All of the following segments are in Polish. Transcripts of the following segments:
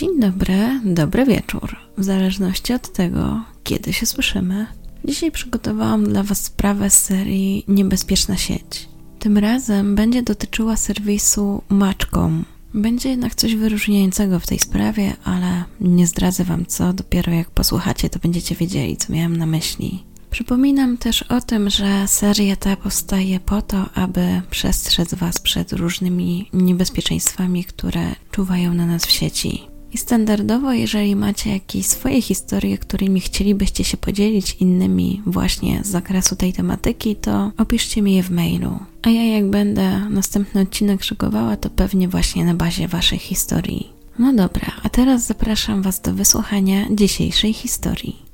Dzień dobry, dobry wieczór, w zależności od tego, kiedy się słyszymy. Dzisiaj przygotowałam dla Was sprawę z serii Niebezpieczna sieć. Tym razem będzie dotyczyła serwisu Match.com. Będzie jednak coś wyróżniającego w tej sprawie, ale nie zdradzę Wam co, dopiero jak posłuchacie, to będziecie wiedzieli, co miałam na myśli. Przypominam też o tym, że seria ta powstaje po to, aby przestrzec Was przed różnymi niebezpieczeństwami, które czuwają na nas w sieci. I standardowo, jeżeli macie jakieś swoje historie, którymi chcielibyście się podzielić innymi właśnie z zakresu tej tematyki, to opiszcie mi je w mailu. A ja jak będę następny odcinek szykowała, to pewnie właśnie na bazie waszych historii. No dobra, a teraz zapraszam was do wysłuchania dzisiejszej historii.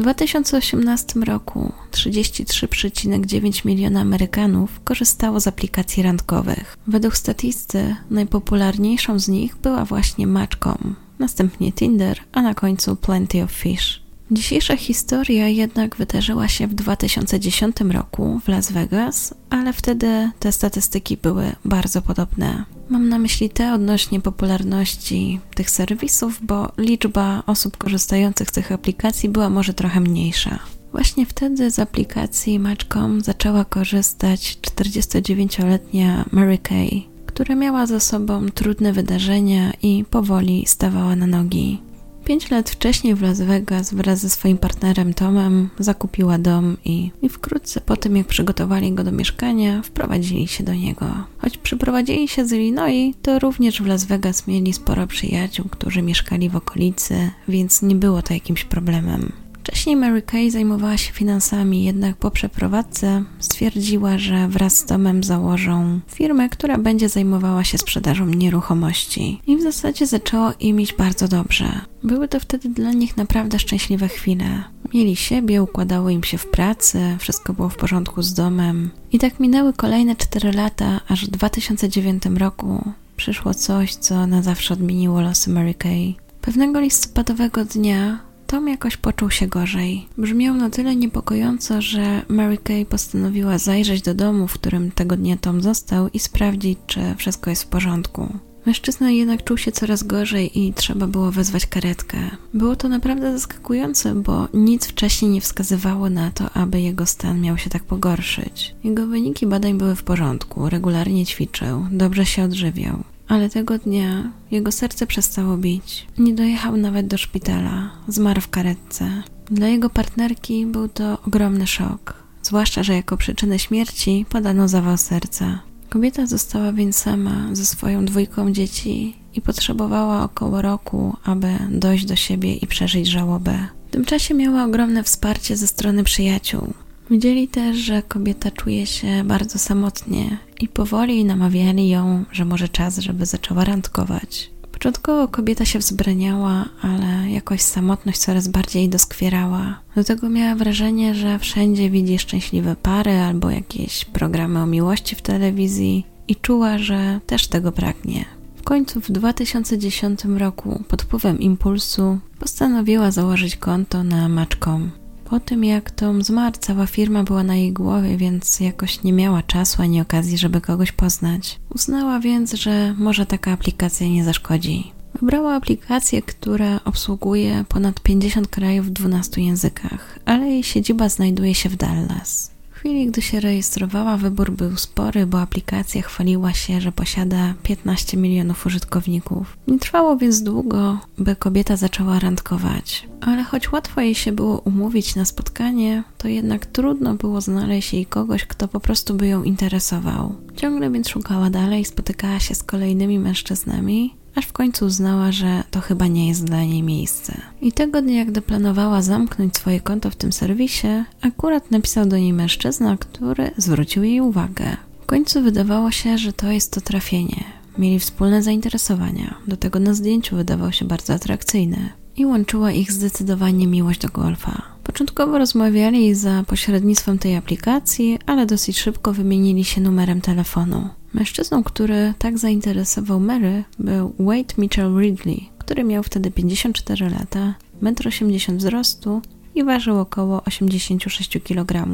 2018 roku 33,9 miliona Amerykanów korzystało z aplikacji randkowych. Według statysty najpopularniejszą z nich była właśnie Match.com, następnie Tinder, a na końcu Plenty of Fish. Dzisiejsza historia jednak wydarzyła się w 2010 roku w Las Vegas, ale wtedy te statystyki były bardzo podobne. Mam na myśli te odnośnie popularności tych serwisów, bo liczba osób korzystających z tych aplikacji była może trochę mniejsza. Właśnie wtedy z aplikacji Match.com zaczęła korzystać 49-letnia Mary Kay, która miała za sobą trudne wydarzenia i powoli stawała na nogi. Pięć lat wcześniej w Las Vegas wraz ze swoim partnerem Tomem zakupiła dom i, i wkrótce po tym, jak przygotowali go do mieszkania, wprowadzili się do niego. Choć przyprowadzili się z Illinois, to również w Las Vegas mieli sporo przyjaciół, którzy mieszkali w okolicy, więc nie było to jakimś problemem. Wcześniej Mary Kay zajmowała się finansami, jednak po przeprowadzce stwierdziła, że wraz z domem założą firmę, która będzie zajmowała się sprzedażą nieruchomości. I w zasadzie zaczęło im iść bardzo dobrze. Były to wtedy dla nich naprawdę szczęśliwe chwile. Mieli siebie, układało im się w pracy, wszystko było w porządku z domem. I tak minęły kolejne 4 lata, aż w 2009 roku przyszło coś, co na zawsze odmieniło losy Mary Kay. Pewnego listopadowego dnia Tom jakoś poczuł się gorzej. Brzmiał na tyle niepokojąco, że Mary Kay postanowiła zajrzeć do domu, w którym tego dnia Tom został i sprawdzić, czy wszystko jest w porządku. Mężczyzna jednak czuł się coraz gorzej i trzeba było wezwać karetkę. Było to naprawdę zaskakujące, bo nic wcześniej nie wskazywało na to, aby jego stan miał się tak pogorszyć. Jego wyniki badań były w porządku, regularnie ćwiczył, dobrze się odżywiał ale tego dnia jego serce przestało bić. Nie dojechał nawet do szpitala, zmarł w karetce. Dla jego partnerki był to ogromny szok, zwłaszcza, że jako przyczynę śmierci podano zawał serca. Kobieta została więc sama ze swoją dwójką dzieci i potrzebowała około roku, aby dojść do siebie i przeżyć żałobę. W tym czasie miała ogromne wsparcie ze strony przyjaciół. Widzieli też, że kobieta czuje się bardzo samotnie i powoli namawiali ją, że może czas, żeby zaczęła randkować. Początkowo kobieta się wzbraniała, ale jakoś samotność coraz bardziej doskwierała. Do tego miała wrażenie, że wszędzie widzi szczęśliwe pary albo jakieś programy o miłości w telewizji i czuła, że też tego pragnie. W końcu w 2010 roku pod wpływem impulsu postanowiła założyć konto na Match.com. Po tym jak Tom zmarł, cała firma była na jej głowie, więc jakoś nie miała czasu ani okazji, żeby kogoś poznać. Uznała więc, że może taka aplikacja nie zaszkodzi. Wybrała aplikację, która obsługuje ponad 50 krajów w 12 językach, ale jej siedziba znajduje się w Dallas chwili, gdy się rejestrowała, wybór był spory, bo aplikacja chwaliła się, że posiada 15 milionów użytkowników. Nie trwało więc długo, by kobieta zaczęła randkować. Ale choć łatwo jej się było umówić na spotkanie, to jednak trudno było znaleźć jej kogoś, kto po prostu by ją interesował. Ciągle więc szukała dalej, spotykała się z kolejnymi mężczyznami, aż w końcu uznała, że to chyba nie jest dla niej miejsce. I tego dnia, gdy planowała zamknąć swoje konto w tym serwisie, akurat napisał do niej mężczyzna, który zwrócił jej uwagę. W końcu wydawało się, że to jest to trafienie. Mieli wspólne zainteresowania, do tego na zdjęciu wydawał się bardzo atrakcyjny i łączyła ich zdecydowanie miłość do golfa. Początkowo rozmawiali za pośrednictwem tej aplikacji, ale dosyć szybko wymienili się numerem telefonu. Mężczyzną, który tak zainteresował Mary, był Wade Mitchell Ridley, który miał wtedy 54 lata, 1,80 m wzrostu i ważył około 86 kg.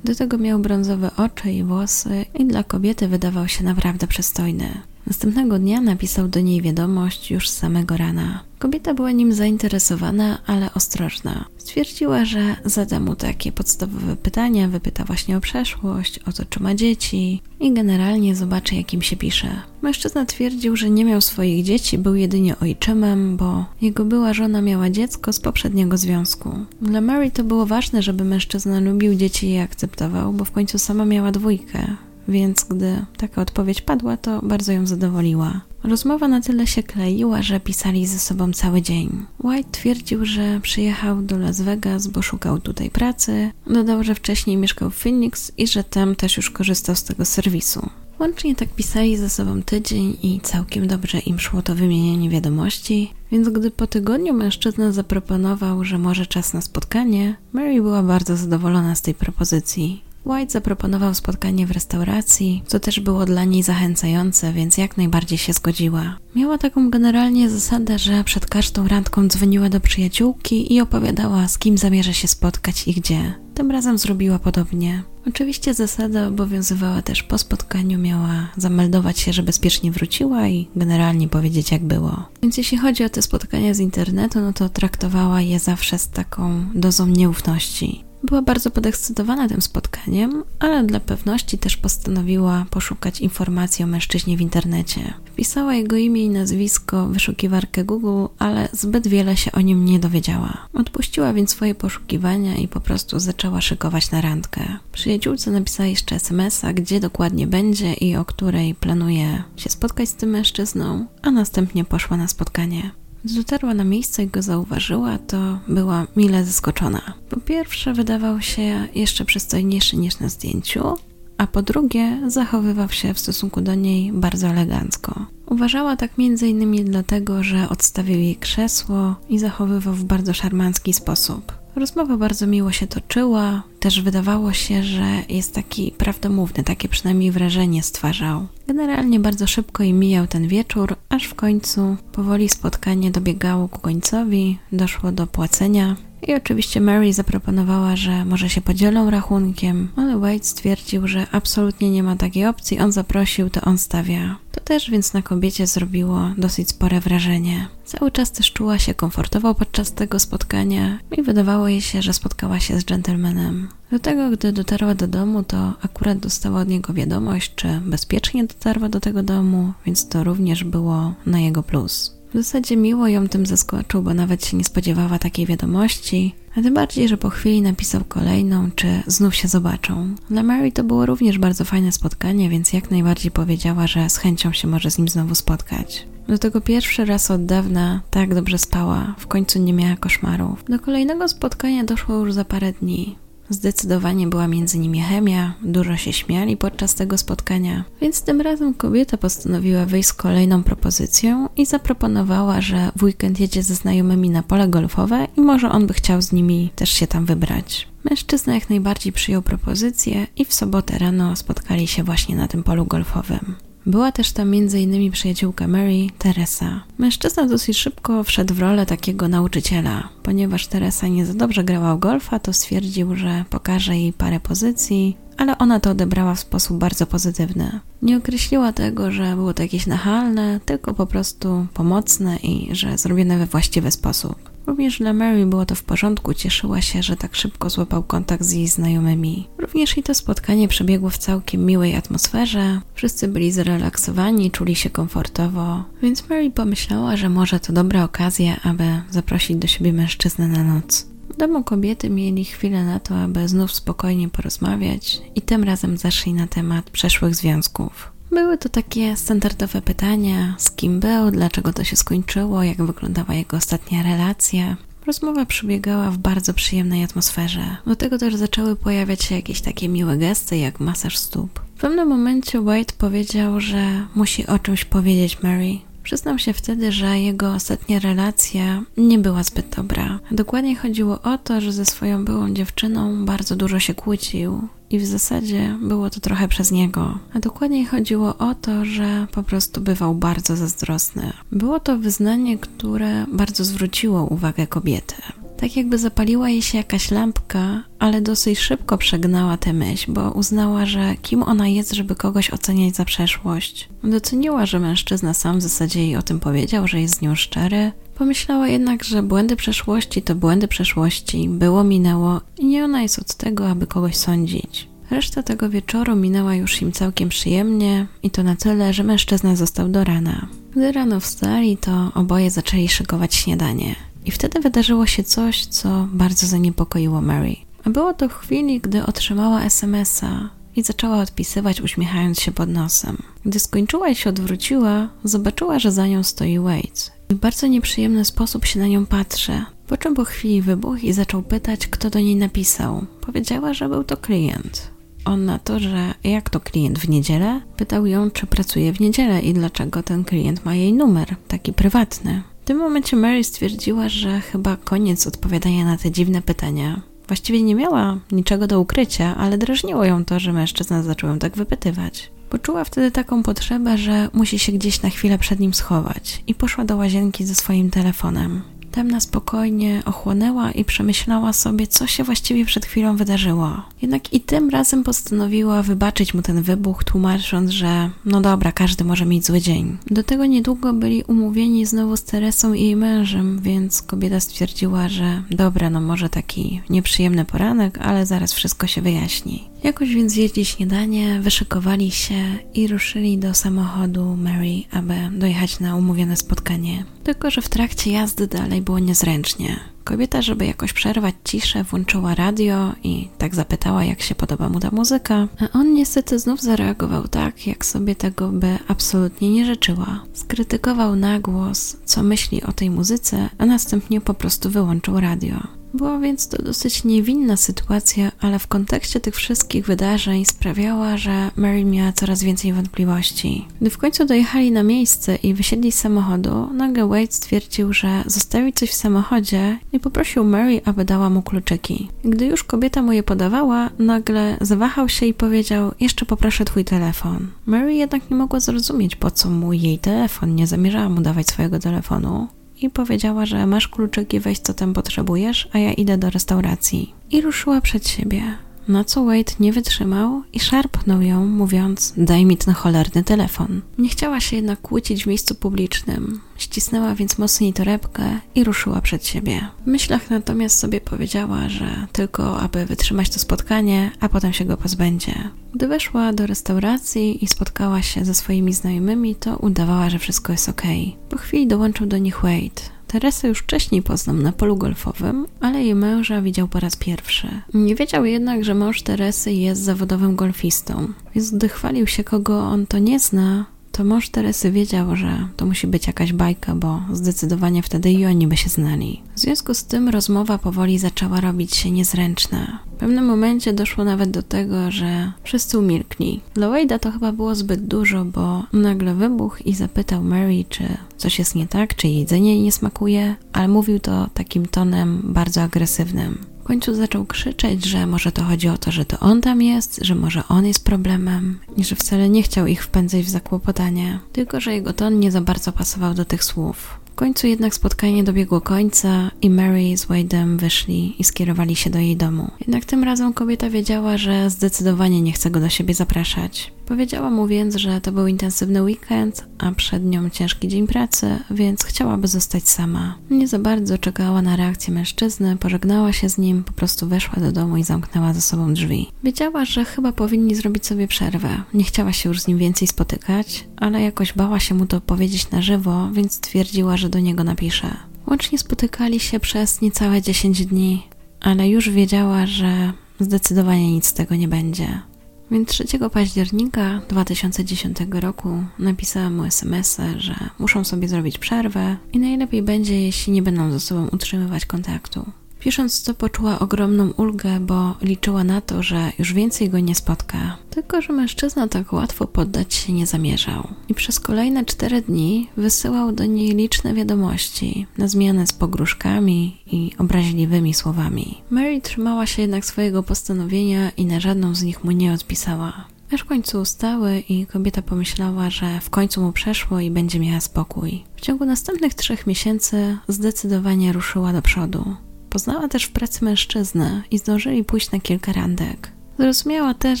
Do tego miał brązowe oczy i włosy i dla kobiety wydawał się naprawdę przystojny. Następnego dnia napisał do niej wiadomość już z samego rana. Kobieta była nim zainteresowana, ale ostrożna. Stwierdziła, że zada mu takie podstawowe pytania, wypyta właśnie o przeszłość, o to, czy ma dzieci i generalnie zobaczy, jakim się pisze. Mężczyzna twierdził, że nie miał swoich dzieci, był jedynie ojczymem, bo jego była żona miała dziecko z poprzedniego związku. Dla Mary to było ważne, żeby mężczyzna lubił dzieci i je akceptował, bo w końcu sama miała dwójkę więc gdy taka odpowiedź padła, to bardzo ją zadowoliła. Rozmowa na tyle się kleiła, że pisali ze sobą cały dzień. White twierdził, że przyjechał do Las Vegas, bo szukał tutaj pracy. Dodał, że wcześniej mieszkał w Phoenix i że tam też już korzystał z tego serwisu. Łącznie tak pisali ze sobą tydzień i całkiem dobrze im szło to wymienianie wiadomości, więc gdy po tygodniu mężczyzna zaproponował, że może czas na spotkanie, Mary była bardzo zadowolona z tej propozycji. White zaproponował spotkanie w restauracji, co też było dla niej zachęcające, więc jak najbardziej się zgodziła. Miała taką generalnie zasadę, że przed każdą randką dzwoniła do przyjaciółki i opowiadała, z kim zamierza się spotkać i gdzie. Tym razem zrobiła podobnie. Oczywiście zasada obowiązywała też po spotkaniu, miała zameldować się, że bezpiecznie wróciła i generalnie powiedzieć, jak było. Więc jeśli chodzi o te spotkania z internetu, no to traktowała je zawsze z taką dozą nieufności. Była bardzo podekscytowana tym spotkaniem, ale dla pewności też postanowiła poszukać informacji o mężczyźnie w internecie. Wpisała jego imię i nazwisko w wyszukiwarkę Google, ale zbyt wiele się o nim nie dowiedziała. Odpuściła więc swoje poszukiwania i po prostu zaczęła szykować na randkę. Przyjaciółce napisała jeszcze SMS-a, gdzie dokładnie będzie i o której planuje się spotkać z tym mężczyzną, a następnie poszła na spotkanie. Dotarła na miejsce i go zauważyła, to była mile zaskoczona. Po pierwsze, wydawał się jeszcze przystojniejszy niż na zdjęciu, a po drugie, zachowywał się w stosunku do niej bardzo elegancko. Uważała tak innymi dlatego, że odstawił jej krzesło i zachowywał w bardzo szarmancki sposób. Rozmowa bardzo miło się toczyła, też wydawało się, że jest taki prawdomówny, takie przynajmniej wrażenie stwarzał. Generalnie bardzo szybko im mijał ten wieczór, aż w końcu powoli spotkanie dobiegało ku końcowi, doszło do płacenia. I oczywiście Mary zaproponowała, że może się podzielą rachunkiem, ale Wade stwierdził, że absolutnie nie ma takiej opcji. On zaprosił, to on stawia. To też więc na kobiecie zrobiło dosyć spore wrażenie. Cały czas też czuła się komfortowo podczas tego spotkania i wydawało jej się, że spotkała się z gentlemanem. Do tego, gdy dotarła do domu, to akurat dostała od niego wiadomość, czy bezpiecznie dotarła do tego domu, więc to również było na jego plus. W zasadzie miło ją tym zaskoczył, bo nawet się nie spodziewała takiej wiadomości, a tym bardziej, że po chwili napisał kolejną, czy znów się zobaczą. Dla Mary to było również bardzo fajne spotkanie, więc jak najbardziej powiedziała, że z chęcią się może z nim znowu spotkać. Do tego pierwszy raz od dawna tak dobrze spała, w końcu nie miała koszmarów. Do kolejnego spotkania doszło już za parę dni. Zdecydowanie była między nimi chemia, dużo się śmiali podczas tego spotkania, więc tym razem kobieta postanowiła wyjść z kolejną propozycją i zaproponowała, że w weekend jedzie ze znajomymi na pole golfowe i może on by chciał z nimi też się tam wybrać. Mężczyzna jak najbardziej przyjął propozycję i w sobotę rano spotkali się właśnie na tym polu golfowym. Była też tam m.in. przyjaciółka Mary, Teresa. Mężczyzna dosyć szybko wszedł w rolę takiego nauczyciela. Ponieważ Teresa nie za dobrze grała w golfa, to stwierdził, że pokaże jej parę pozycji, ale ona to odebrała w sposób bardzo pozytywny. Nie określiła tego, że było to jakieś nachalne, tylko po prostu pomocne i że zrobione we właściwy sposób. Również dla Mary było to w porządku, cieszyła się, że tak szybko złapał kontakt z jej znajomymi. Również i to spotkanie przebiegło w całkiem miłej atmosferze, wszyscy byli zrelaksowani, czuli się komfortowo, więc Mary pomyślała, że może to dobra okazja, aby zaprosić do siebie mężczyznę na noc. W domu kobiety mieli chwilę na to, aby znów spokojnie porozmawiać i tym razem zeszli na temat przeszłych związków. Były to takie standardowe pytania: z kim był, dlaczego to się skończyło, jak wyglądała jego ostatnia relacja. Rozmowa przebiegała w bardzo przyjemnej atmosferze. Do tego też zaczęły pojawiać się jakieś takie miłe gesty, jak masaż stóp. W pewnym momencie Wade powiedział, że musi o czymś powiedzieć Mary. Przyznał się wtedy, że jego ostatnia relacja nie była zbyt dobra. Dokładnie chodziło o to, że ze swoją byłą dziewczyną bardzo dużo się kłócił i w zasadzie było to trochę przez niego. A dokładniej chodziło o to, że po prostu bywał bardzo zazdrosny. Było to wyznanie, które bardzo zwróciło uwagę kobiety. Tak jakby zapaliła jej się jakaś lampka, ale dosyć szybko przegnała tę myśl, bo uznała, że kim ona jest, żeby kogoś oceniać za przeszłość. Doceniła, że mężczyzna sam w zasadzie jej o tym powiedział, że jest z nią szczery. Pomyślała jednak, że błędy przeszłości to błędy przeszłości, było, minęło i nie ona jest od tego, aby kogoś sądzić. Reszta tego wieczoru minęła już im całkiem przyjemnie i to na tyle, że mężczyzna został do rana. Gdy rano wstali, to oboje zaczęli szykować śniadanie. I wtedy wydarzyło się coś, co bardzo zaniepokoiło Mary. A było to w chwili, gdy otrzymała SMS-a i zaczęła odpisywać, uśmiechając się pod nosem. Gdy skończyła i się odwróciła, zobaczyła, że za nią stoi Wade. I w bardzo nieprzyjemny sposób się na nią patrzy. Po czym po chwili wybuchł i zaczął pytać, kto do niej napisał. Powiedziała, że był to klient. On na to, że jak to klient w niedzielę? Pytał ją, czy pracuje w niedzielę i dlaczego ten klient ma jej numer, taki prywatny. W tym momencie Mary stwierdziła, że chyba koniec odpowiadania na te dziwne pytania. Właściwie nie miała niczego do ukrycia, ale drażniło ją to, że mężczyzna zaczął ją tak wypytywać. Poczuła wtedy taką potrzebę, że musi się gdzieś na chwilę przed nim schować i poszła do łazienki ze swoim telefonem. Tam na spokojnie ochłonęła i przemyślała sobie, co się właściwie przed chwilą wydarzyło. Jednak i tym razem postanowiła wybaczyć mu ten wybuch, tłumacząc, że no dobra, każdy może mieć zły dzień. Do tego niedługo byli umówieni znowu z Teresą i jej mężem, więc kobieta stwierdziła, że dobra, no może taki nieprzyjemny poranek, ale zaraz wszystko się wyjaśni. Jakoś więc zjedli śniadanie, wyszykowali się i ruszyli do samochodu Mary, aby dojechać na umówione spotkanie. Tylko, że w trakcie jazdy dalej było niezręcznie. Kobieta, żeby jakoś przerwać ciszę, włączyła radio i tak zapytała, jak się podoba mu ta muzyka. A on niestety znów zareagował tak, jak sobie tego by absolutnie nie życzyła. Skrytykował na głos, co myśli o tej muzyce, a następnie po prostu wyłączył radio. Była więc to dosyć niewinna sytuacja, ale w kontekście tych wszystkich wydarzeń sprawiała, że Mary miała coraz więcej wątpliwości. Gdy w końcu dojechali na miejsce i wysiedli z samochodu, nagle Wade stwierdził, że zostawi coś w samochodzie i poprosił Mary, aby dała mu kluczyki. Gdy już kobieta mu je podawała, nagle zawahał się i powiedział: Jeszcze poproszę twój telefon. Mary jednak nie mogła zrozumieć, po co mu jej telefon, nie zamierzała mu dawać swojego telefonu i powiedziała, że masz kluczyki, weź co tam potrzebujesz, a ja idę do restauracji. I ruszyła przed siebie. Na co Wade nie wytrzymał i szarpnął ją, mówiąc: Daj mi ten cholerny telefon. Nie chciała się jednak kłócić w miejscu publicznym. Ścisnęła więc mocniej torebkę i ruszyła przed siebie. W myślach natomiast sobie powiedziała, że tylko aby wytrzymać to spotkanie, a potem się go pozbędzie. Gdy weszła do restauracji i spotkała się ze swoimi znajomymi, to udawała, że wszystko jest ok. Po chwili dołączył do nich Wade. Teresę już wcześniej poznał na polu golfowym, ale jej męża widział po raz pierwszy. Nie wiedział jednak, że mąż Teresy jest zawodowym golfistą, więc gdy chwalił się, kogo on to nie zna, to mąż Teresy wiedział, że to musi być jakaś bajka, bo zdecydowanie wtedy i oni by się znali. W związku z tym rozmowa powoli zaczęła robić się niezręczna. W pewnym momencie doszło nawet do tego, że wszyscy umilkli. Dla Wade'a to chyba było zbyt dużo, bo nagle wybuchł i zapytał Mary, czy coś jest nie tak, czy jedzenie nie smakuje, ale mówił to takim tonem bardzo agresywnym. W końcu zaczął krzyczeć, że może to chodzi o to, że to on tam jest, że może on jest problemem i że wcale nie chciał ich wpędzać w zakłopotanie, tylko że jego ton nie za bardzo pasował do tych słów. W końcu jednak spotkanie dobiegło końca i Mary z Wade'em wyszli i skierowali się do jej domu. Jednak tym razem kobieta wiedziała, że zdecydowanie nie chce go do siebie zapraszać. Powiedziała mu więc, że to był intensywny weekend, a przed nią ciężki dzień pracy, więc chciałaby zostać sama. Nie za bardzo czekała na reakcję mężczyzny, pożegnała się z nim, po prostu weszła do domu i zamknęła za sobą drzwi. Wiedziała, że chyba powinni zrobić sobie przerwę. Nie chciała się już z nim więcej spotykać, ale jakoś bała się mu to powiedzieć na żywo, więc stwierdziła, że do niego napisze. Łącznie spotykali się przez niecałe 10 dni, ale już wiedziała, że zdecydowanie nic z tego nie będzie. Więc 3 października 2010 roku napisałam mu SMS-a, że muszą sobie zrobić przerwę i najlepiej będzie, jeśli nie będą ze sobą utrzymywać kontaktu. Pisząc to poczuła ogromną ulgę, bo liczyła na to, że już więcej go nie spotka. Tylko, że mężczyzna tak łatwo poddać się nie zamierzał. I przez kolejne cztery dni wysyłał do niej liczne wiadomości, na zmianę z pogróżkami i obraźliwymi słowami. Mary trzymała się jednak swojego postanowienia i na żadną z nich mu nie odpisała. Aż w końcu ustały i kobieta pomyślała, że w końcu mu przeszło i będzie miała spokój. W ciągu następnych trzech miesięcy zdecydowanie ruszyła do przodu. Poznała też w pracy mężczyznę i zdążyli pójść na kilka randek. Zrozumiała też,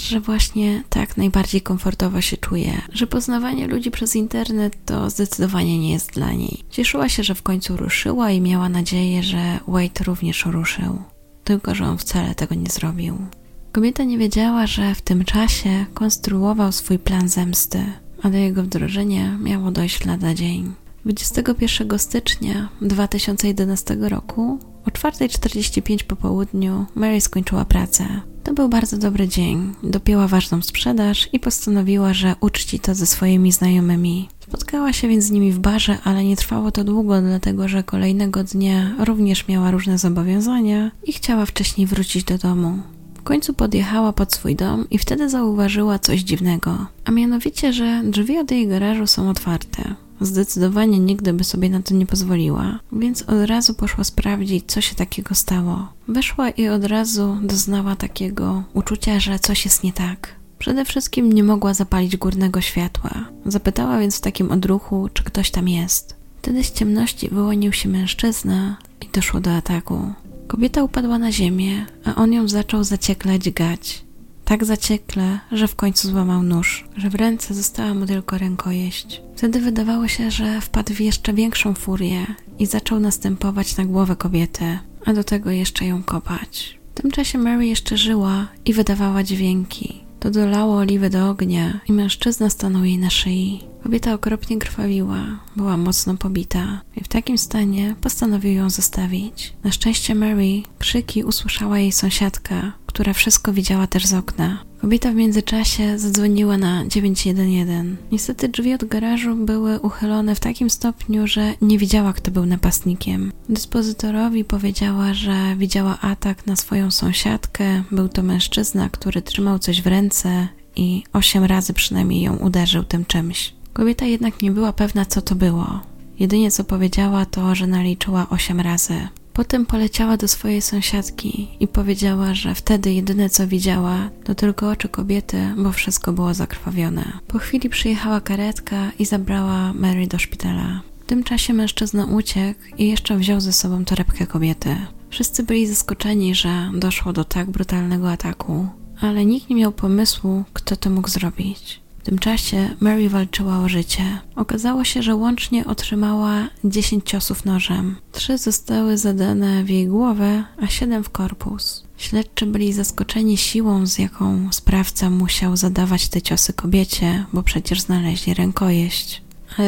że właśnie tak najbardziej komfortowo się czuje, że poznawanie ludzi przez internet to zdecydowanie nie jest dla niej. Cieszyła się, że w końcu ruszyła i miała nadzieję, że Wade również ruszył. Tylko, że on wcale tego nie zrobił. Kobieta nie wiedziała, że w tym czasie konstruował swój plan zemsty, a do jego wdrożenia miało dojść lada dzień. 21 stycznia 2011 roku o 4.45 po południu Mary skończyła pracę. To był bardzo dobry dzień. Dopięła ważną sprzedaż i postanowiła, że uczci to ze swoimi znajomymi. Spotkała się więc z nimi w barze, ale nie trwało to długo, dlatego że kolejnego dnia również miała różne zobowiązania i chciała wcześniej wrócić do domu. W końcu podjechała pod swój dom i wtedy zauważyła coś dziwnego, a mianowicie, że drzwi od jej garażu są otwarte. Zdecydowanie nigdy by sobie na to nie pozwoliła, więc od razu poszła sprawdzić, co się takiego stało. Weszła i od razu doznała takiego uczucia, że coś jest nie tak. Przede wszystkim nie mogła zapalić górnego światła. Zapytała więc w takim odruchu, czy ktoś tam jest. Wtedy z ciemności wyłonił się mężczyzna i doszło do ataku. Kobieta upadła na ziemię, a on ją zaczął zaciekle dźgać. Tak zaciekle, że w końcu złamał nóż, że w ręce została mu tylko rękojeść. Wtedy wydawało się, że wpadł w jeszcze większą furię i zaczął następować na głowę kobiety, a do tego jeszcze ją kopać. W tym czasie Mary jeszcze żyła i wydawała dźwięki. To dolało oliwy do ognia i mężczyzna stanął jej na szyi. Kobieta okropnie krwawiła, była mocno pobita i w takim stanie postanowił ją zostawić. Na szczęście Mary krzyki usłyszała jej sąsiadka, która wszystko widziała też z okna. Kobieta w międzyczasie zadzwoniła na 911. Niestety drzwi od garażu były uchylone w takim stopniu, że nie widziała, kto był napastnikiem. Dyspozytorowi powiedziała, że widziała atak na swoją sąsiadkę. Był to mężczyzna, który trzymał coś w ręce i osiem razy przynajmniej ją uderzył tym czymś. Kobieta jednak nie była pewna, co to było. Jedynie co powiedziała, to, że naliczyła osiem razy. Potem poleciała do swojej sąsiadki i powiedziała, że wtedy jedyne co widziała to tylko oczy kobiety, bo wszystko było zakrwawione. Po chwili przyjechała karetka i zabrała Mary do szpitala. W tym czasie mężczyzna uciekł i jeszcze wziął ze sobą torebkę kobiety. Wszyscy byli zaskoczeni, że doszło do tak brutalnego ataku, ale nikt nie miał pomysłu, kto to mógł zrobić. W tym czasie Mary walczyła o życie. Okazało się, że łącznie otrzymała 10 ciosów nożem. Trzy zostały zadane w jej głowę, a siedem w korpus. Śledczy byli zaskoczeni siłą, z jaką sprawca musiał zadawać te ciosy kobiecie, bo przecież znaleźli rękojeść.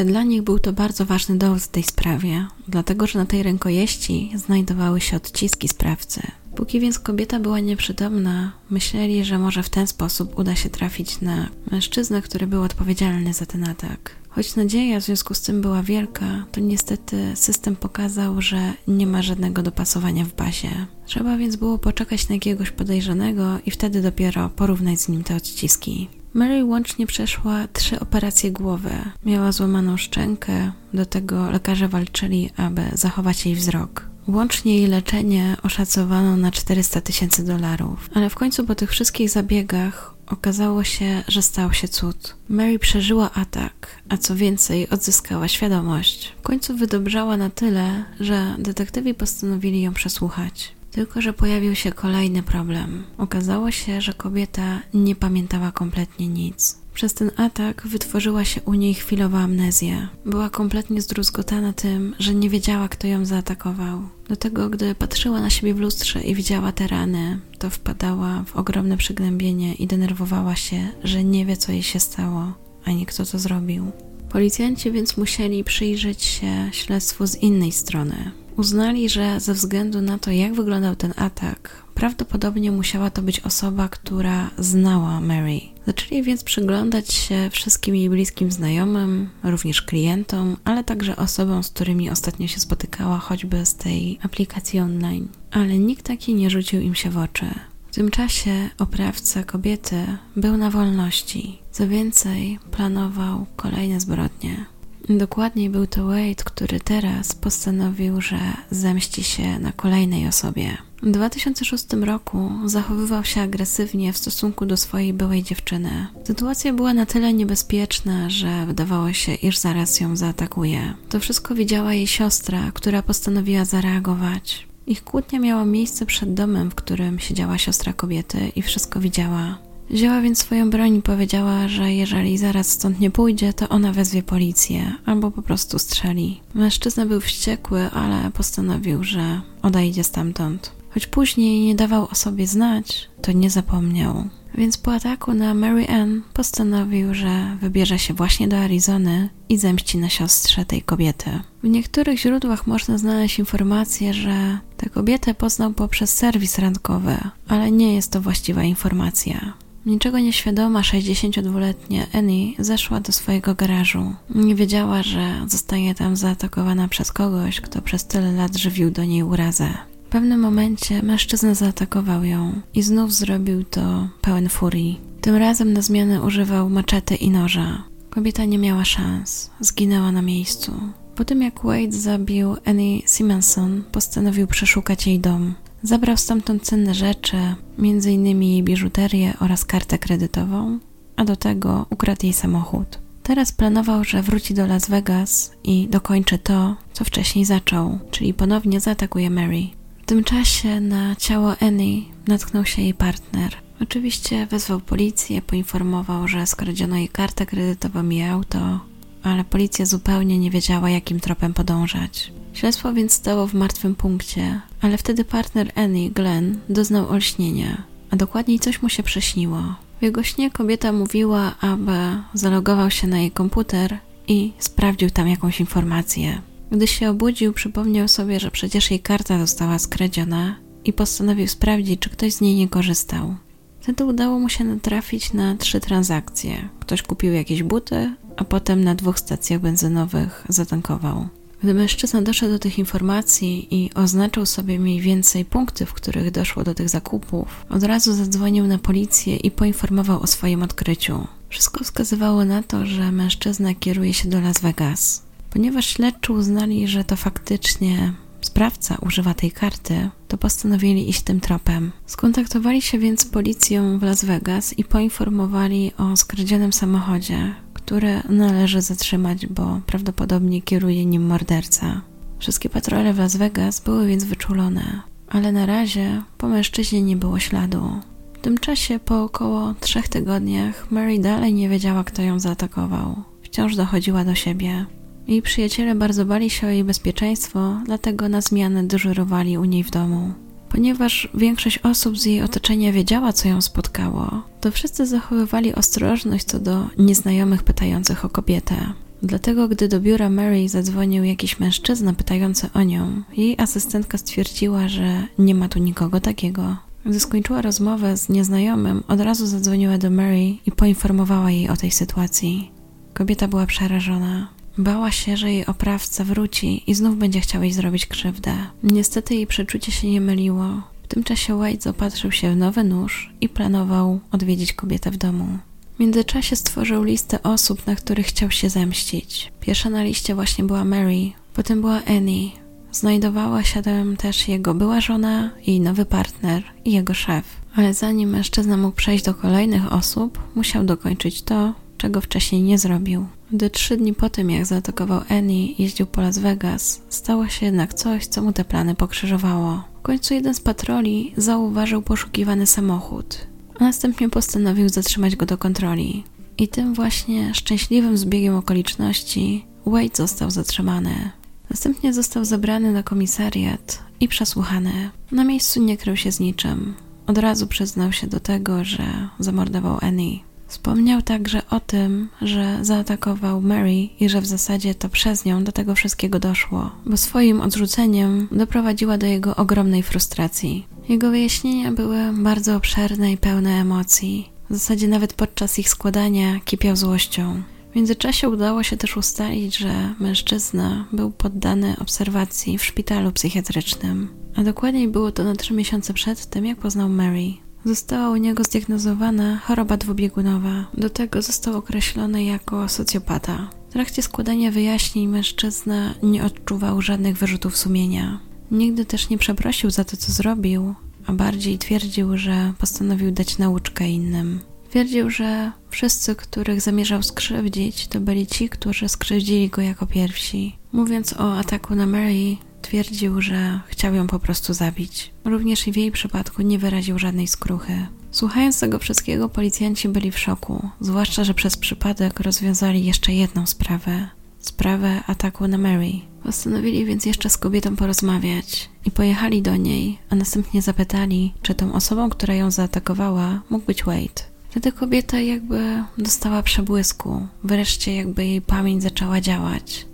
Dla nich był to bardzo ważny dowód w tej sprawie, dlatego że na tej rękojeści znajdowały się odciski sprawcy. Póki więc kobieta była nieprzytomna, myśleli, że może w ten sposób uda się trafić na mężczyznę, który był odpowiedzialny za ten atak. Choć nadzieja w związku z tym była wielka, to niestety system pokazał, że nie ma żadnego dopasowania w bazie. Trzeba więc było poczekać na jakiegoś podejrzanego i wtedy dopiero porównać z nim te odciski. Mary łącznie przeszła trzy operacje głowy. Miała złamaną szczękę, do tego lekarze walczyli, aby zachować jej wzrok. Łącznie jej leczenie oszacowano na 400 tysięcy dolarów, ale w końcu po tych wszystkich zabiegach okazało się, że stał się cud. Mary przeżyła atak, a co więcej, odzyskała świadomość. W końcu wydobrzała na tyle, że detektywi postanowili ją przesłuchać. Tylko, że pojawił się kolejny problem. Okazało się, że kobieta nie pamiętała kompletnie nic. Przez ten atak wytworzyła się u niej chwilowa amnezja. Była kompletnie zdruzgotana tym, że nie wiedziała, kto ją zaatakował. Do tego, gdy patrzyła na siebie w lustrze i widziała te rany, to wpadała w ogromne przygnębienie i denerwowała się, że nie wie, co jej się stało, ani kto to zrobił. Policjanci więc musieli przyjrzeć się śledztwu z innej strony Uznali, że ze względu na to, jak wyglądał ten atak, prawdopodobnie musiała to być osoba, która znała Mary. Zaczęli więc przyglądać się wszystkim jej bliskim znajomym, również klientom, ale także osobom, z którymi ostatnio się spotykała, choćby z tej aplikacji online. Ale nikt taki nie rzucił im się w oczy. W tym czasie oprawca kobiety był na wolności. Co więcej, planował kolejne zbrodnie. Dokładniej był to Wade, który teraz postanowił, że zemści się na kolejnej osobie. W 2006 roku zachowywał się agresywnie w stosunku do swojej byłej dziewczyny. Sytuacja była na tyle niebezpieczna, że wydawało się, iż zaraz ją zaatakuje. To wszystko widziała jej siostra, która postanowiła zareagować. Ich kłótnia miała miejsce przed domem, w którym siedziała siostra kobiety i wszystko widziała. Wzięła więc swoją broń i powiedziała, że jeżeli zaraz stąd nie pójdzie, to ona wezwie policję albo po prostu strzeli. Mężczyzna był wściekły, ale postanowił, że odejdzie stamtąd. Choć później nie dawał o sobie znać, to nie zapomniał. Więc po ataku na Mary Ann postanowił, że wybierze się właśnie do Arizony i zemści na siostrze tej kobiety. W niektórych źródłach można znaleźć informację, że tę kobietę poznał poprzez serwis randkowy, ale nie jest to właściwa informacja. Niczego nieświadoma 62-letnia Annie zeszła do swojego garażu. Nie wiedziała, że zostanie tam zaatakowana przez kogoś, kto przez tyle lat żywił do niej urazę. W pewnym momencie mężczyzna zaatakował ją i znów zrobił to pełen furii. Tym razem na zmianę używał maczety i noża. Kobieta nie miała szans, zginęła na miejscu. Po tym jak Wade zabił Annie Simonson, postanowił przeszukać jej dom. Zabrał stamtąd cenne rzeczy, m.in. jej biżuterię oraz kartę kredytową, a do tego ukradł jej samochód. Teraz planował, że wróci do Las Vegas i dokończy to, co wcześniej zaczął, czyli ponownie zaatakuje Mary. W tym czasie na ciało Annie natknął się jej partner. Oczywiście wezwał policję, poinformował, że skradziono jej kartę kredytową i auto, ale policja zupełnie nie wiedziała, jakim tropem podążać. Śledztwo więc stało w martwym punkcie, ale wtedy partner Annie, Glenn, doznał olśnienia, a dokładniej coś mu się prześniło. W jego śnie kobieta mówiła, aby zalogował się na jej komputer i sprawdził tam jakąś informację. Gdy się obudził, przypomniał sobie, że przecież jej karta została skradziona i postanowił sprawdzić, czy ktoś z niej nie korzystał. Wtedy udało mu się natrafić na trzy transakcje. Ktoś kupił jakieś buty, a potem na dwóch stacjach benzynowych zatankował. Gdy mężczyzna doszedł do tych informacji i oznaczył sobie mniej więcej punkty, w których doszło do tych zakupów, od razu zadzwonił na policję i poinformował o swoim odkryciu. Wszystko wskazywało na to, że mężczyzna kieruje się do Las Vegas. Ponieważ śledczy uznali, że to faktycznie sprawca używa tej karty, to postanowili iść tym tropem. Skontaktowali się więc z policją w Las Vegas i poinformowali o skradzionym samochodzie, które należy zatrzymać, bo prawdopodobnie kieruje nim morderca. Wszystkie patrole w Las Vegas były więc wyczulone, ale na razie po mężczyźnie nie było śladu. W tym czasie, po około trzech tygodniach, Mary dalej nie wiedziała, kto ją zaatakował. Wciąż dochodziła do siebie. Jej przyjaciele bardzo bali się o jej bezpieczeństwo, dlatego na zmianę dyżurowali u niej w domu. Ponieważ większość osób z jej otoczenia wiedziała, co ją spotkało, to wszyscy zachowywali ostrożność co do nieznajomych pytających o kobietę. Dlatego, gdy do biura Mary zadzwonił jakiś mężczyzna pytający o nią, jej asystentka stwierdziła, że nie ma tu nikogo takiego. Gdy skończyła rozmowę z nieznajomym, od razu zadzwoniła do Mary i poinformowała jej o tej sytuacji. Kobieta była przerażona. Bała się, że jej oprawca wróci i znów będzie chciał jej zrobić krzywdę. Niestety jej przeczucie się nie myliło. W tym czasie Wade zaopatrzył się w nowy nóż i planował odwiedzić kobietę w domu. W międzyczasie stworzył listę osób, na których chciał się zemścić. Pierwsza na liście właśnie była Mary, potem była Annie. Znajdowała się tam też jego była żona, jej nowy partner i jego szef. Ale zanim mężczyzna mógł przejść do kolejnych osób, musiał dokończyć to, czego wcześniej nie zrobił. Gdy trzy dni po tym, jak zaatakował Annie, jeździł po Las Vegas, stało się jednak coś, co mu te plany pokrzyżowało. W końcu jeden z patroli zauważył poszukiwany samochód, a następnie postanowił zatrzymać go do kontroli. I tym właśnie szczęśliwym zbiegiem okoliczności Wade został zatrzymany. Następnie został zabrany na komisariat i przesłuchany. Na miejscu nie krył się z niczym. Od razu przyznał się do tego, że zamordował Annie. Wspomniał także o tym, że zaatakował Mary i że w zasadzie to przez nią do tego wszystkiego doszło, bo swoim odrzuceniem doprowadziła do jego ogromnej frustracji. Jego wyjaśnienia były bardzo obszerne i pełne emocji. W zasadzie nawet podczas ich składania kipiał złością. W międzyczasie udało się też ustalić, że mężczyzna był poddany obserwacji w szpitalu psychiatrycznym, a dokładniej było to na trzy miesiące przed tym, jak poznał Mary. Została u niego zdiagnozowana choroba dwubiegunowa. Do tego został określony jako socjopata. W trakcie składania wyjaśnień mężczyzna nie odczuwał żadnych wyrzutów sumienia. Nigdy też nie przeprosił za to, co zrobił, a bardziej twierdził, że postanowił dać nauczkę innym. Twierdził, że wszyscy, których zamierzał skrzywdzić, to byli ci, którzy skrzywdzili go jako pierwsi. Mówiąc o ataku na Mary, twierdził, że chciał ją po prostu zabić. Również i w jej przypadku nie wyraził żadnej skruchy. Słuchając tego wszystkiego, policjanci byli w szoku, zwłaszcza, że przez przypadek rozwiązali jeszcze jedną sprawę sprawę ataku na Mary. Postanowili więc jeszcze z kobietą porozmawiać i pojechali do niej, a następnie zapytali, czy tą osobą, która ją zaatakowała, mógł być Wade. Wtedy kobieta jakby dostała przebłysku, wreszcie jakby jej pamięć zaczęła działać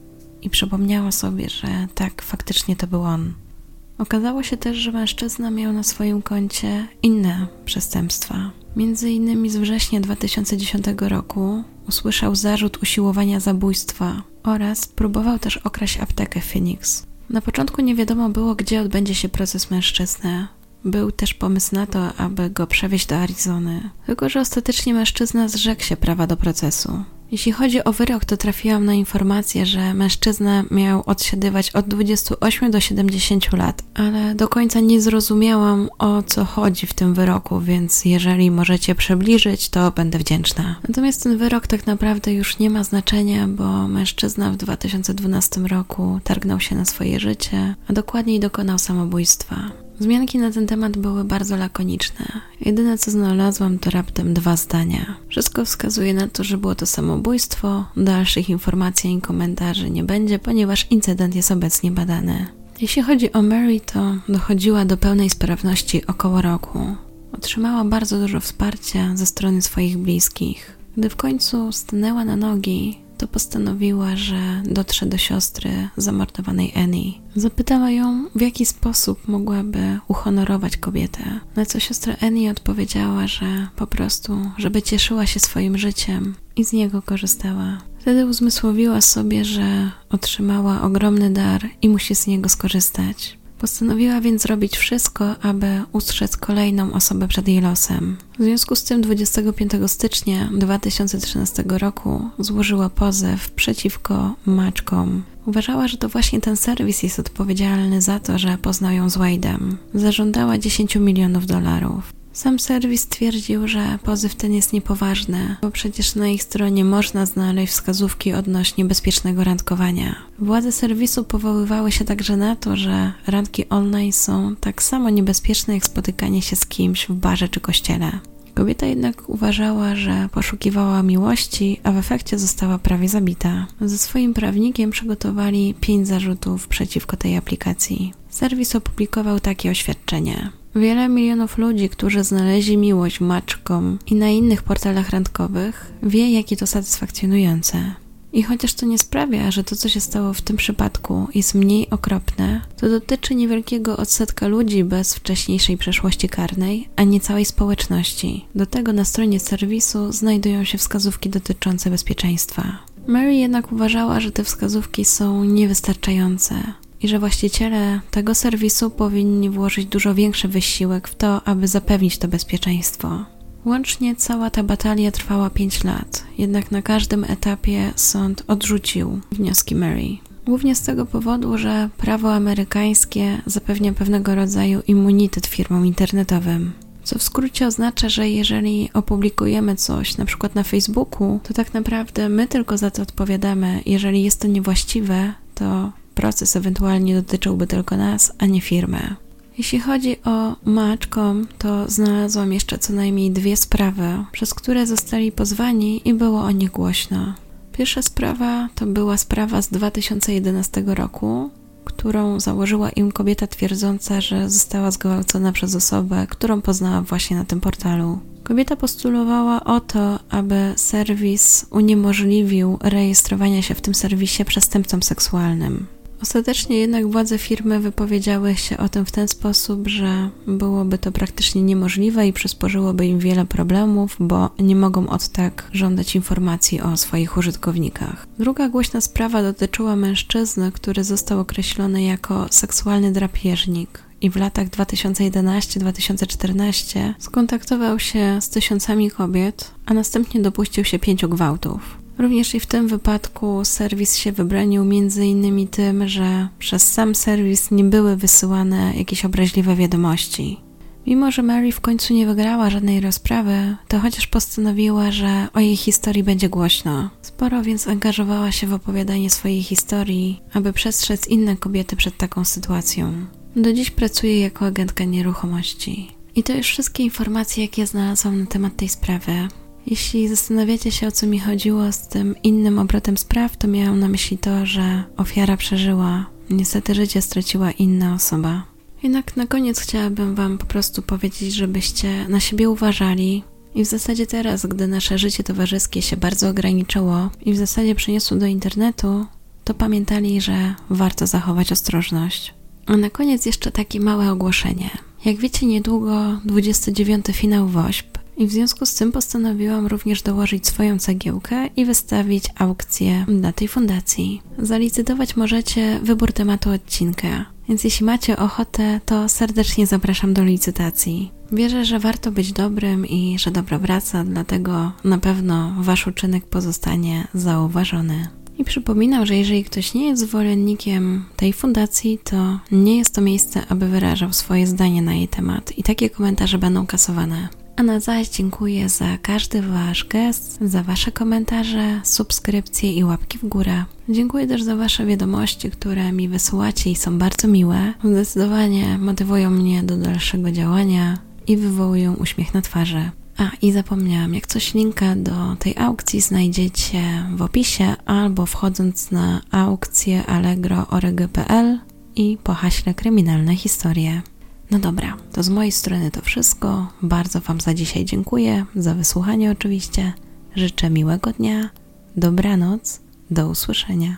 i przypomniała sobie, że tak, faktycznie to był on. Okazało się też, że mężczyzna miał na swoim koncie inne przestępstwa. Między innymi z września 2010 roku usłyszał zarzut usiłowania zabójstwa oraz próbował też okraść aptekę Phoenix. Na początku nie wiadomo było, gdzie odbędzie się proces mężczyzny. Był też pomysł na to, aby go przewieźć do Arizony. Tylko, że ostatecznie mężczyzna zrzekł się prawa do procesu. Jeśli chodzi o wyrok, to trafiłam na informację, że mężczyzna miał odsiadywać od 28 do 70 lat, ale do końca nie zrozumiałam o co chodzi w tym wyroku, więc jeżeli możecie przybliżyć, to będę wdzięczna. Natomiast ten wyrok tak naprawdę już nie ma znaczenia, bo mężczyzna w 2012 roku targnął się na swoje życie, a dokładniej dokonał samobójstwa. Wzmianki na ten temat były bardzo lakoniczne. Jedyne co znalazłam to raptem dwa zdania. Wszystko wskazuje na to, że było to samobójstwo. Dalszych informacji i komentarzy nie będzie, ponieważ incydent jest obecnie badany. Jeśli chodzi o Mary, to dochodziła do pełnej sprawności około roku. Otrzymała bardzo dużo wsparcia ze strony swoich bliskich. Gdy w końcu stanęła na nogi, to postanowiła, że dotrze do siostry zamordowanej Annie. Zapytała ją, w jaki sposób mogłaby uhonorować kobietę. Na co siostra Annie odpowiedziała, że po prostu, żeby cieszyła się swoim życiem i z niego korzystała. Wtedy uzmysłowiła sobie, że otrzymała ogromny dar i musi z niego skorzystać. Postanowiła więc zrobić wszystko, aby ustrzec kolejną osobę przed jej losem. W związku z tym 25 stycznia 2013 roku złożyła pozew przeciwko Match.com. Uważała, że to właśnie ten serwis jest odpowiedzialny za to, że poznał ją z Wade'em. Zażądała 10 milionów dolarów. Sam serwis twierdził, że pozyw ten jest niepoważny, bo przecież na ich stronie można znaleźć wskazówki odnośnie bezpiecznego randkowania. Władze serwisu powoływały się także na to, że randki online są tak samo niebezpieczne jak spotykanie się z kimś w barze czy kościele. Kobieta jednak uważała, że poszukiwała miłości, a w efekcie została prawie zabita. Ze swoim prawnikiem przygotowali pięć zarzutów przeciwko tej aplikacji. Serwis opublikował takie oświadczenie. Wiele milionów ludzi, którzy znaleźli miłość w Match.com i na innych portalach randkowych, wie, jakie to satysfakcjonujące. I chociaż to nie sprawia, że to, co się stało w tym przypadku, jest mniej okropne, to dotyczy niewielkiego odsetka ludzi bez wcześniejszej przeszłości karnej, a nie całej społeczności. Do tego na stronie serwisu znajdują się wskazówki dotyczące bezpieczeństwa. Mary jednak uważała, że te wskazówki są niewystarczające i że właściciele tego serwisu powinni włożyć dużo większy wysiłek w to, aby zapewnić to bezpieczeństwo. Łącznie cała ta batalia trwała 5 lat, jednak na każdym etapie sąd odrzucił wnioski Mary. Głównie z tego powodu, że prawo amerykańskie zapewnia pewnego rodzaju immunitet firmom internetowym. Co w skrócie oznacza, że jeżeli opublikujemy coś na przykład na Facebooku, to tak naprawdę my tylko za to odpowiadamy. Jeżeli jest to niewłaściwe, to proces ewentualnie dotyczyłby tylko nas, a nie firmy. Jeśli chodzi o Match.com, to znalazłam jeszcze co najmniej dwie sprawy, przez które zostali pozwani i było o nich głośno. Pierwsza sprawa to była sprawa z 2011 roku, którą założyła im kobieta twierdząca, że została zgwałcona przez osobę, którą poznała właśnie na tym portalu. Kobieta postulowała o to, aby serwis uniemożliwił rejestrowanie się w tym serwisie przestępcom seksualnym. Ostatecznie jednak władze firmy wypowiedziały się o tym w ten sposób, że byłoby to praktycznie niemożliwe i przysporzyłoby im wiele problemów, bo nie mogą od tak żądać informacji o swoich użytkownikach. Druga głośna sprawa dotyczyła mężczyzny, który został określony jako seksualny drapieżnik i w latach 2011-2014 skontaktował się z tysiącami kobiet, a następnie dopuścił się pięciu gwałtów. Również i w tym wypadku serwis się wybronił między innymi tym, że przez sam serwis nie były wysyłane jakieś obraźliwe wiadomości. Mimo, że Mary w końcu nie wygrała żadnej rozprawy, to chociaż postanowiła, że o jej historii będzie głośno. Sporo więc angażowała się w opowiadanie swojej historii, aby przestrzec inne kobiety przed taką sytuacją. Do dziś pracuje jako agentka nieruchomości. I to już wszystkie informacje, jakie znalazłam na temat tej sprawy. Jeśli zastanawiacie się, o co mi chodziło z tym innym obrotem spraw, to miałam na myśli to, że ofiara przeżyła. Niestety życie straciła inna osoba. Jednak na koniec chciałabym Wam po prostu powiedzieć, żebyście na siebie uważali. I w zasadzie teraz, gdy nasze życie towarzyskie się bardzo ograniczyło i w zasadzie przeniosło do internetu, to pamiętali, że warto zachować ostrożność. A na koniec jeszcze takie małe ogłoszenie. Jak wiecie, niedługo 29 finał WOŚP i w związku z tym postanowiłam również dołożyć swoją cegiełkę i wystawić aukcję dla tej fundacji. Zalicytować możecie wybór tematu odcinka, więc jeśli macie ochotę, to serdecznie zapraszam do licytacji. Wierzę, że warto być dobrym i że dobro wraca, dlatego na pewno Wasz uczynek pozostanie zauważony. I przypominam, że jeżeli ktoś nie jest zwolennikiem tej fundacji, to nie jest to miejsce, aby wyrażał swoje zdanie na jej temat i takie komentarze będą kasowane. A na zaś dziękuję za każdy Wasz gest, za Wasze komentarze, subskrypcje i łapki w górę. Dziękuję też za Wasze wiadomości, które mi wysyłacie i są bardzo miłe. Zdecydowanie motywują mnie do dalszego działania i wywołują uśmiech na twarzy. A i zapomniałam, jak coś linka do tej aukcji znajdziecie w opisie albo wchodząc na aukcję allegro.org.pl i po haśle kryminalne historie. No dobra, to z mojej strony to wszystko. Bardzo Wam za dzisiaj dziękuję, za wysłuchanie oczywiście. Życzę miłego dnia, dobranoc, do usłyszenia.